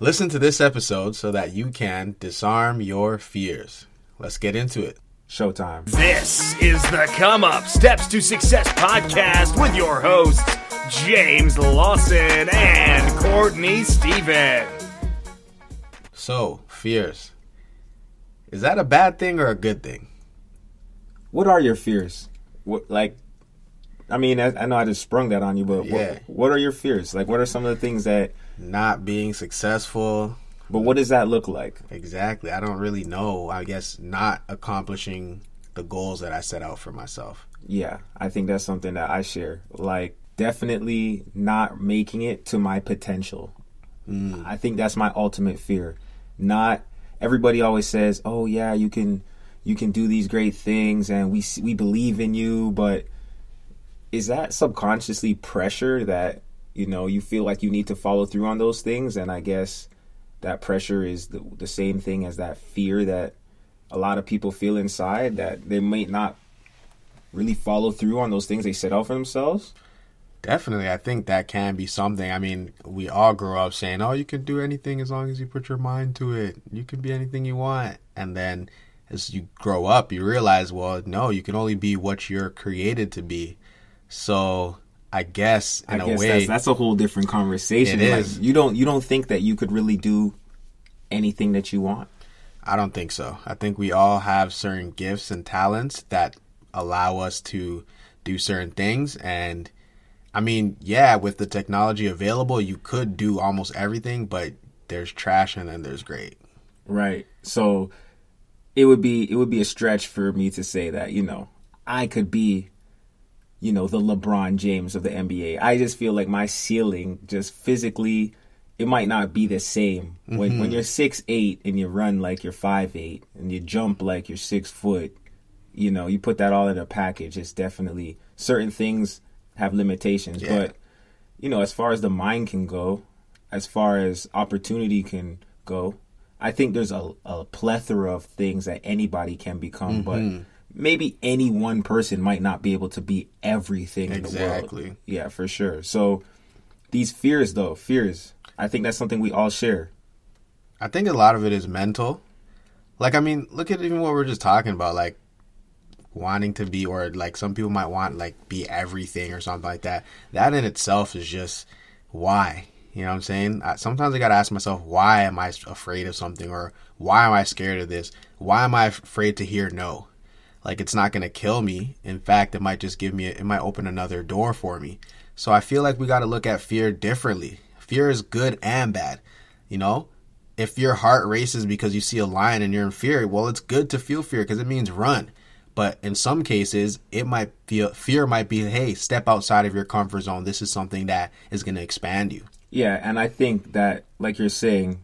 Listen to this episode so that you can disarm your fears. Let's get into it. Showtime. This is the Come Up Steps to Success podcast with your hosts, James Lawson and Courtney Stephen. So, fears. Is that a bad thing or a good thing? What are your fears? What like? I mean, I, I know I just sprung that on you, but Yeah. what, what are your fears? Like, what are some of the things that? Not being successful. But what does that look like? Exactly. I don't really know. I guess not accomplishing the goals that I set out for myself. Yeah, I think that's something that I share. Like, definitely not making it to my potential. Mm. I think that's my ultimate fear. Not everybody always says, "Oh yeah, you can you can do these great things and we we believe in you," but is that subconsciously pressure that you know you feel like you need to follow through on those things and I guess that pressure is the, the same thing as that fear that a lot of people feel inside that they might not really follow through on those things they set out for themselves. Definitely, I think that can be something. I mean, we all grow up saying, "Oh, you can do anything as long as you put your mind to it. You can be anything you want." And then as you grow up, you realize, well, no, you can only be what you're created to be. So, I guess in I a guess way, that's, that's a whole different conversation. It Like, is. You don't you don't think that you could really do anything that you want. I don't think so. I think we all have certain gifts and talents that allow us to do certain things. And I mean, yeah, with the technology available, you could do almost everything, but there's trash and then there's great. Right. So it would be it would be a stretch for me to say that, you know, I could be you know, the LeBron James of the NBA. I just feel like my ceiling just physically it might not be the same. When when mm-hmm. you're six eight and you run like you're five eight and you jump like you're six foot, you know, you put that all in a package, it's definitely certain things have limitations. Yeah. But you know, as far as the mind can go, as far as opportunity can go, I think there's a, a plethora of things that anybody can become, but mm-hmm. Maybe any one person might not be able to be everything in the Exactly. world. Yeah, for sure. So these fears though, fears, I think that's something we all share. I think a lot of it is mental. Like, I mean, look at even what we're just talking about, like wanting to be, or like some people might want, like, be everything or something like that. That in itself is just why. You know what I'm saying? I, sometimes I got to ask myself, why am I afraid of something? Or why am I scared of this? Why am I afraid to hear no? Like, it's not going to kill me. In fact, it might just give me, it might open another door for me. So I feel like we got to look at fear differently. Fear is good and bad. You know, if your heart races because you see a lion and you're in fear, well, it's good to feel fear because it means run. But in some cases, it might feel fear might be, hey, step outside of your comfort zone. This is something that is going to expand you. Yeah, and I think that, like you're saying,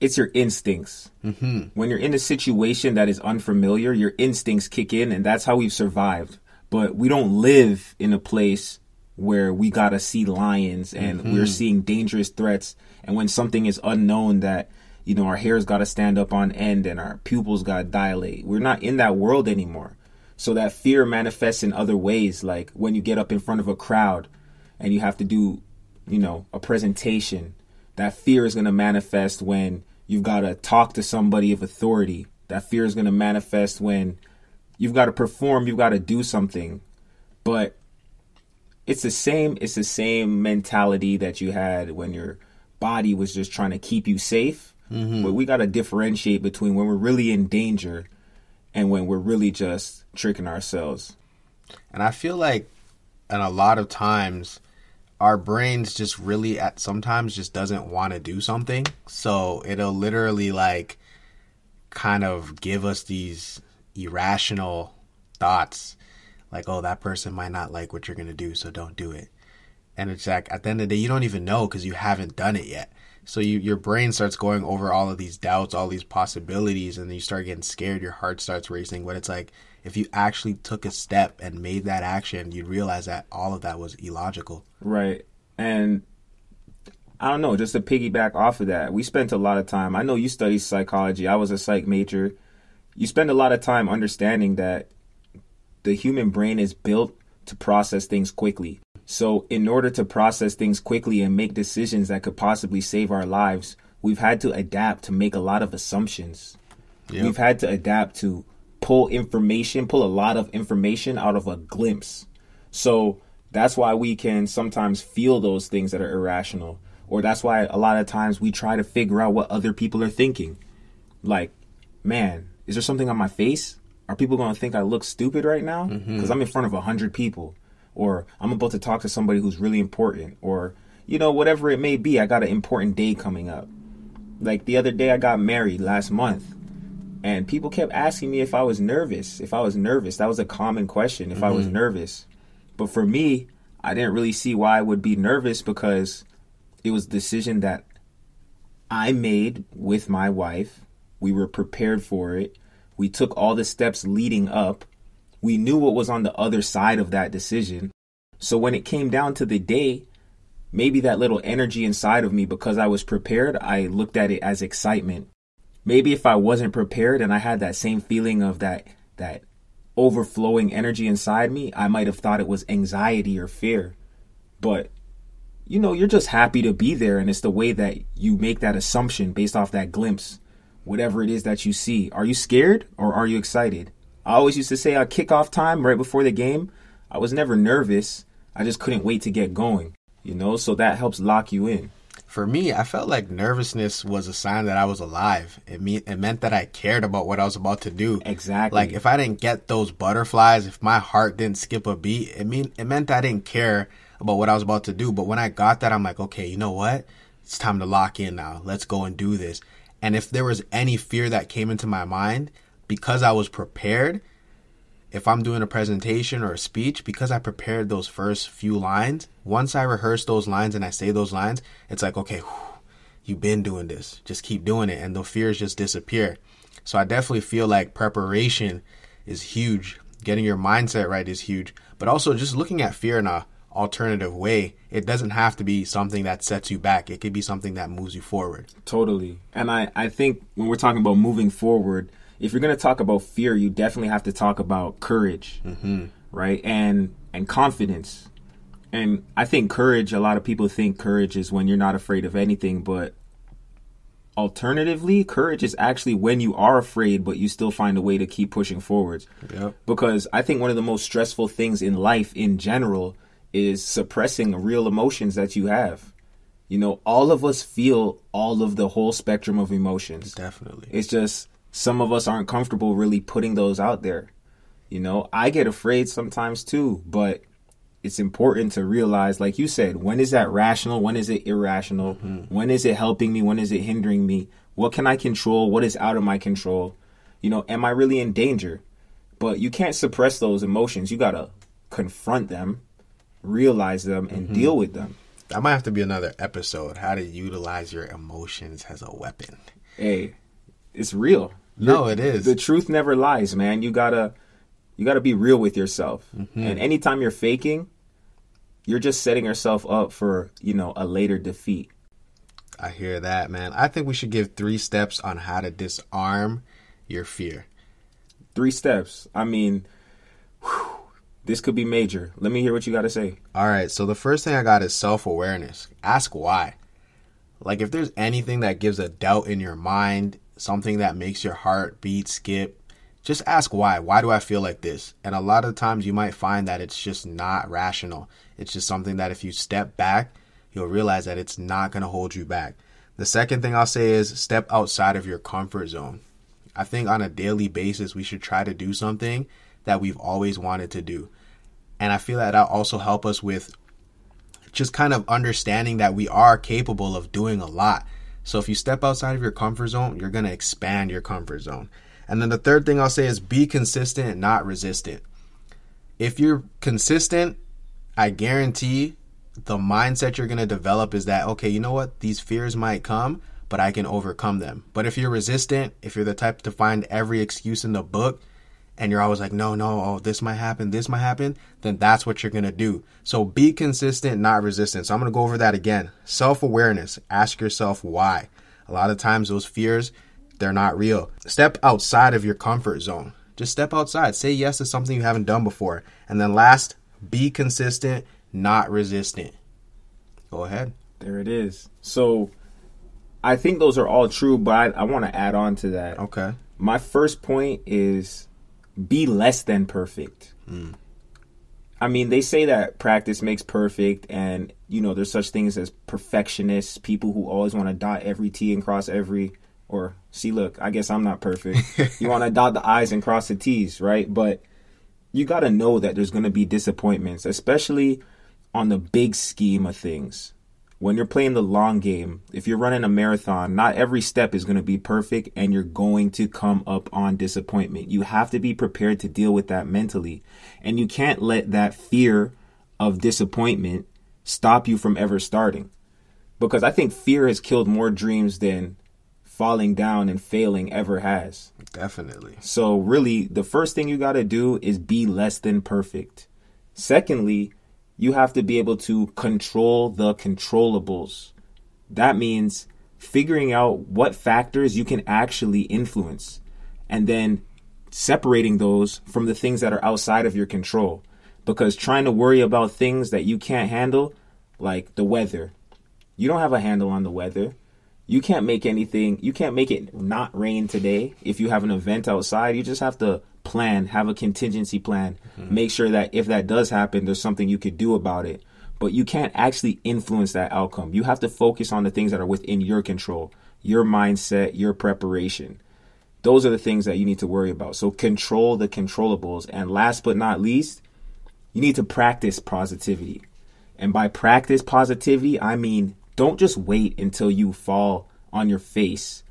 it's your instincts. Mm-hmm. When you're in a situation that is unfamiliar, your instincts kick in, and that's how we've survived. But we don't live in a place where we gotta see lions and we're seeing dangerous threats. And when something is unknown, that you know our hair's gotta stand up on end and our pupils gotta dilate. We're not in that world anymore. So that fear manifests in other ways, like when you get up in front of a crowd and you have to do you know, a presentation. That fear is going to manifest when you've got to talk to somebody of authority. That fear is going to manifest when you've got to perform, you've got to do something. But it's the same it's the same mentality that you had when your body was just trying to keep you safe. Mm-hmm. But we got to differentiate between when we're really in danger and when we're really just tricking ourselves. And I feel like, and a lot of times, our brains just really at sometimes just doesn't want to do something. So it'll literally like kind of give us these irrational thoughts like, oh, that person might not like what you're going to do, so don't do it. And it's like at the end of the day, you don't even know because you haven't done it yet. So you, your brain starts going over all of these doubts, all these possibilities, and then you start getting scared. Your heart starts racing. But it's like if you actually took a step and made that action, you'd realize that all of that was illogical. Right. And I don't know, just to piggyback off of that, we spent a lot of time. I know you study psychology. I was a psych major. You spend a lot of time understanding that the human brain is built to process things quickly. So, in order to process things quickly and make decisions that could possibly save our lives, we've had to adapt to make a lot of assumptions. Yep. We've had to adapt to pull information, pull a lot of information out of a glimpse. So, that's why we can sometimes feel those things that are irrational. Or that's why a lot of times we try to figure out what other people are thinking. Like, man, is there something on my face? Are people going to think I look stupid right now? Mm-hmm. Because I'm in front of a 100 people. Or I'm about to talk to somebody who's really important. Or, you know, whatever it may be, I got an important day coming up. Like the other day, I got married last month. And people kept asking me if I was nervous. If I was nervous, that was a common question. If I was mm-hmm. nervous, but for me, I didn't really see why I would be nervous because it was a decision that I made with my wife. We were prepared for it. We took all the steps leading up. We knew what was on the other side of that decision. So when it came down to the day, maybe that little energy inside of me, because I was prepared, I looked at it as excitement. Maybe if I wasn't prepared and I had that same feeling of that that overflowing energy inside me, I might have thought it was anxiety or fear. But you know, you're just happy to be there and it's the way that you make that assumption based off that glimpse. Whatever it is that you see. Are you scared or are you excited? I always used to say at kickoff time right before the game, I was never nervous. I just couldn't wait to get going. You know, so that helps lock you in. For me, I felt like nervousness was a sign that I was alive. It mean it meant that I cared about what I was about to do. Exactly. Like if I didn't get those butterflies, if my heart didn't skip a beat, it mean it meant I didn't care about what I was about to do. But when I got that, I'm like, okay, you know what? It's time to lock in now. Let's go and do this. And if there was any fear that came into my mind, because I was prepared, if I'm doing a presentation or a speech, because I prepared those first few lines, once I rehearse those lines and I say those lines, it's like, okay, whew, you've been doing this. Just keep doing it. And the fears just disappear. So I definitely feel like preparation is huge. Getting your mindset right is huge. But also just looking at fear in a alternative way. It doesn't have to be something that sets you back. It could be something that moves you forward. Totally. And I, I think when we're talking about moving forward, if you're going to talk about fear, you definitely have to talk about courage, mm-hmm. right? And and confidence. And I think courage. A lot of people think courage is when you're not afraid of anything, but alternatively, courage is actually when you are afraid, but you still find a way to keep pushing forwards. Yep. Because I think one of the most stressful things in life in general is suppressing real emotions that you have. You know, all of us feel all of the whole spectrum of emotions. Definitely. It's just some of us aren't comfortable really putting those out there. You know, I get afraid sometimes too, but it's important to realize, like you said, when is that rational? When is it irrational? Mm-hmm. When is it helping me? When is it hindering me? What can I control? What is out of my control? You know, am I really in danger? But you can't suppress those emotions. You got to confront them, realize them, and mm-hmm. deal with them. That might have to be another episode. How to utilize your emotions as a weapon. Hey, it's real. No, it is. the truth never lies, man. You gotta you gotta be real with yourself. Mm-hmm. And anytime you're faking, you're just setting yourself up for, you know, a later defeat. I hear that, man. I think we should give three steps on how to disarm your fear. Three steps. I mean, whew, this could be major. Let me hear what you gotta say. All right, so the first thing I got is self awareness. Ask why. Like, if there's anything that gives a doubt in your mind, something that makes your heart beat, skip, just ask why. Why do I feel like this? And a lot of times you might find that it's just not rational. It's just something that if you step back, you'll realize that it's not going to hold you back. The second thing I'll say is step outside of your comfort zone. I think on a daily basis, we should try to do something that we've always wanted to do. And I feel that that also help us with just kind of understanding that we are capable of doing a lot. So if you step outside of your comfort zone, you're going to expand your comfort zone. And then the third thing I'll say is be consistent and not resistant. If you're consistent, I guarantee the mindset you're going to develop is that, okay, you know what? These fears might come, but I can overcome them. But if you're resistant, if you're the type to find every excuse in the book, and you're always like, no, no, oh, this might happen, this might happen, then that's what you're gonna do. So be consistent, not resistant. So I'm gonna go over that again. Self awareness. Ask yourself why. A lot of times those fears, they're not real. Step outside of your comfort zone. Just step outside. Say yes to something you haven't done before. And then last, be consistent, not resistant. Go ahead. There it is. So I think those are all true, but I, I want to add on to that. Okay. My first point is be less than perfect. I mean, they say that practice makes perfect, and you know, there's such things as perfectionists, people who always want to dot every T and cross every. Or see, look, I guess I'm not perfect. you want to dot the I's and cross the T's, right? But you got to know that there's going to be disappointments, especially on the big scheme of things. When you're playing the long game, if you're running a marathon, not every step is going to be perfect and you're going to come up on disappointment. You have to be prepared to deal with that mentally. And you can't let that fear of disappointment stop you from ever starting. Because I think fear has killed more dreams than falling down and failing ever has. Definitely. So, really, the first thing you got to do is be less than perfect. Secondly, you have to be able to control the controllables. That means figuring out what factors you can actually influence and then separating those from the things that are outside of your control. Because trying to worry about things that you can't handle, like the weather, you don't have a handle on the weather. You can't make anything, you can't make it not rain today if you have an event outside. You just have to plan, have a contingency plan, mm-hmm. make sure that if that does happen, there's something you could do about it. But you can't actually influence that outcome. You have to focus on the things that are within your control, your mindset, your preparation. Those are the things that you need to worry about. So control the controllables. And last but not least, you need to practice positivity. And by practice positivity, I mean don't just wait until you fall on your face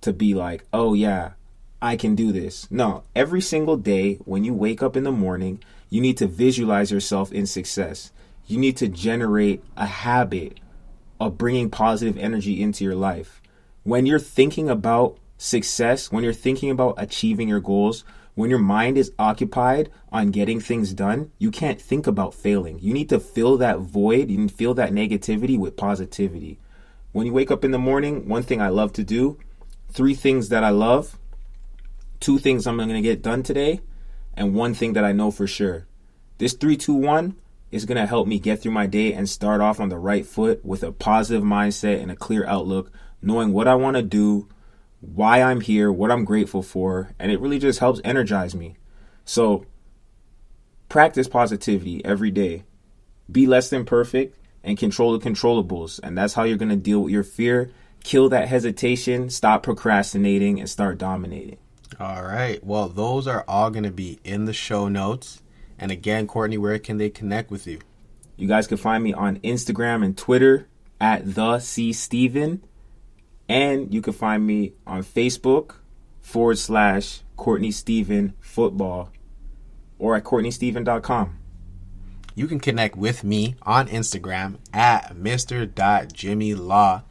to be like, oh yeah, I can do this. No, every single day when you wake up in the morning, you need to visualize yourself in success. You need to generate a habit of bringing positive energy into your life. When you're thinking about success, when you're thinking about achieving your goals, when your mind is occupied on getting things done, you can't think about failing. You need to fill that void, you need to fill that negativity with positivity. When you wake up in the morning, one thing I love to do, three things that I love, two things I'm going to get done today, and one thing that I know for sure. This 321 is going to help me get through my day and start off on the right foot with a positive mindset and a clear outlook, knowing what I want to do, why I'm here, what I'm grateful for, and it really just helps energize me. So, practice positivity every day. Be less than perfect and control the controllables. And that's how you're going to deal with your fear, kill that hesitation, stop procrastinating, and start dominating. All right. Well, those are all going to be in the show notes. And again, Courtney, where can they connect with you? You guys can find me on Instagram and Twitter at the C Stephen. And you can find me on Facebook forward slash Courtney Stephen Football or at CourtneyStephen.com. You can connect with me on Instagram at Mr.JimmyLaw.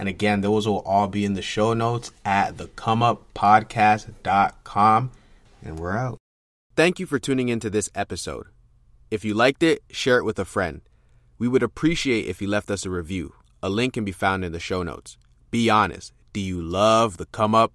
And again, those will all be in the show notes at thecomeuppodcast.com. And we're out. Thank you for tuning into this episode. If you liked it, share it with a friend. We would appreciate if you left us a review. A link can be found in the show notes. Be honest. Do you love the come up?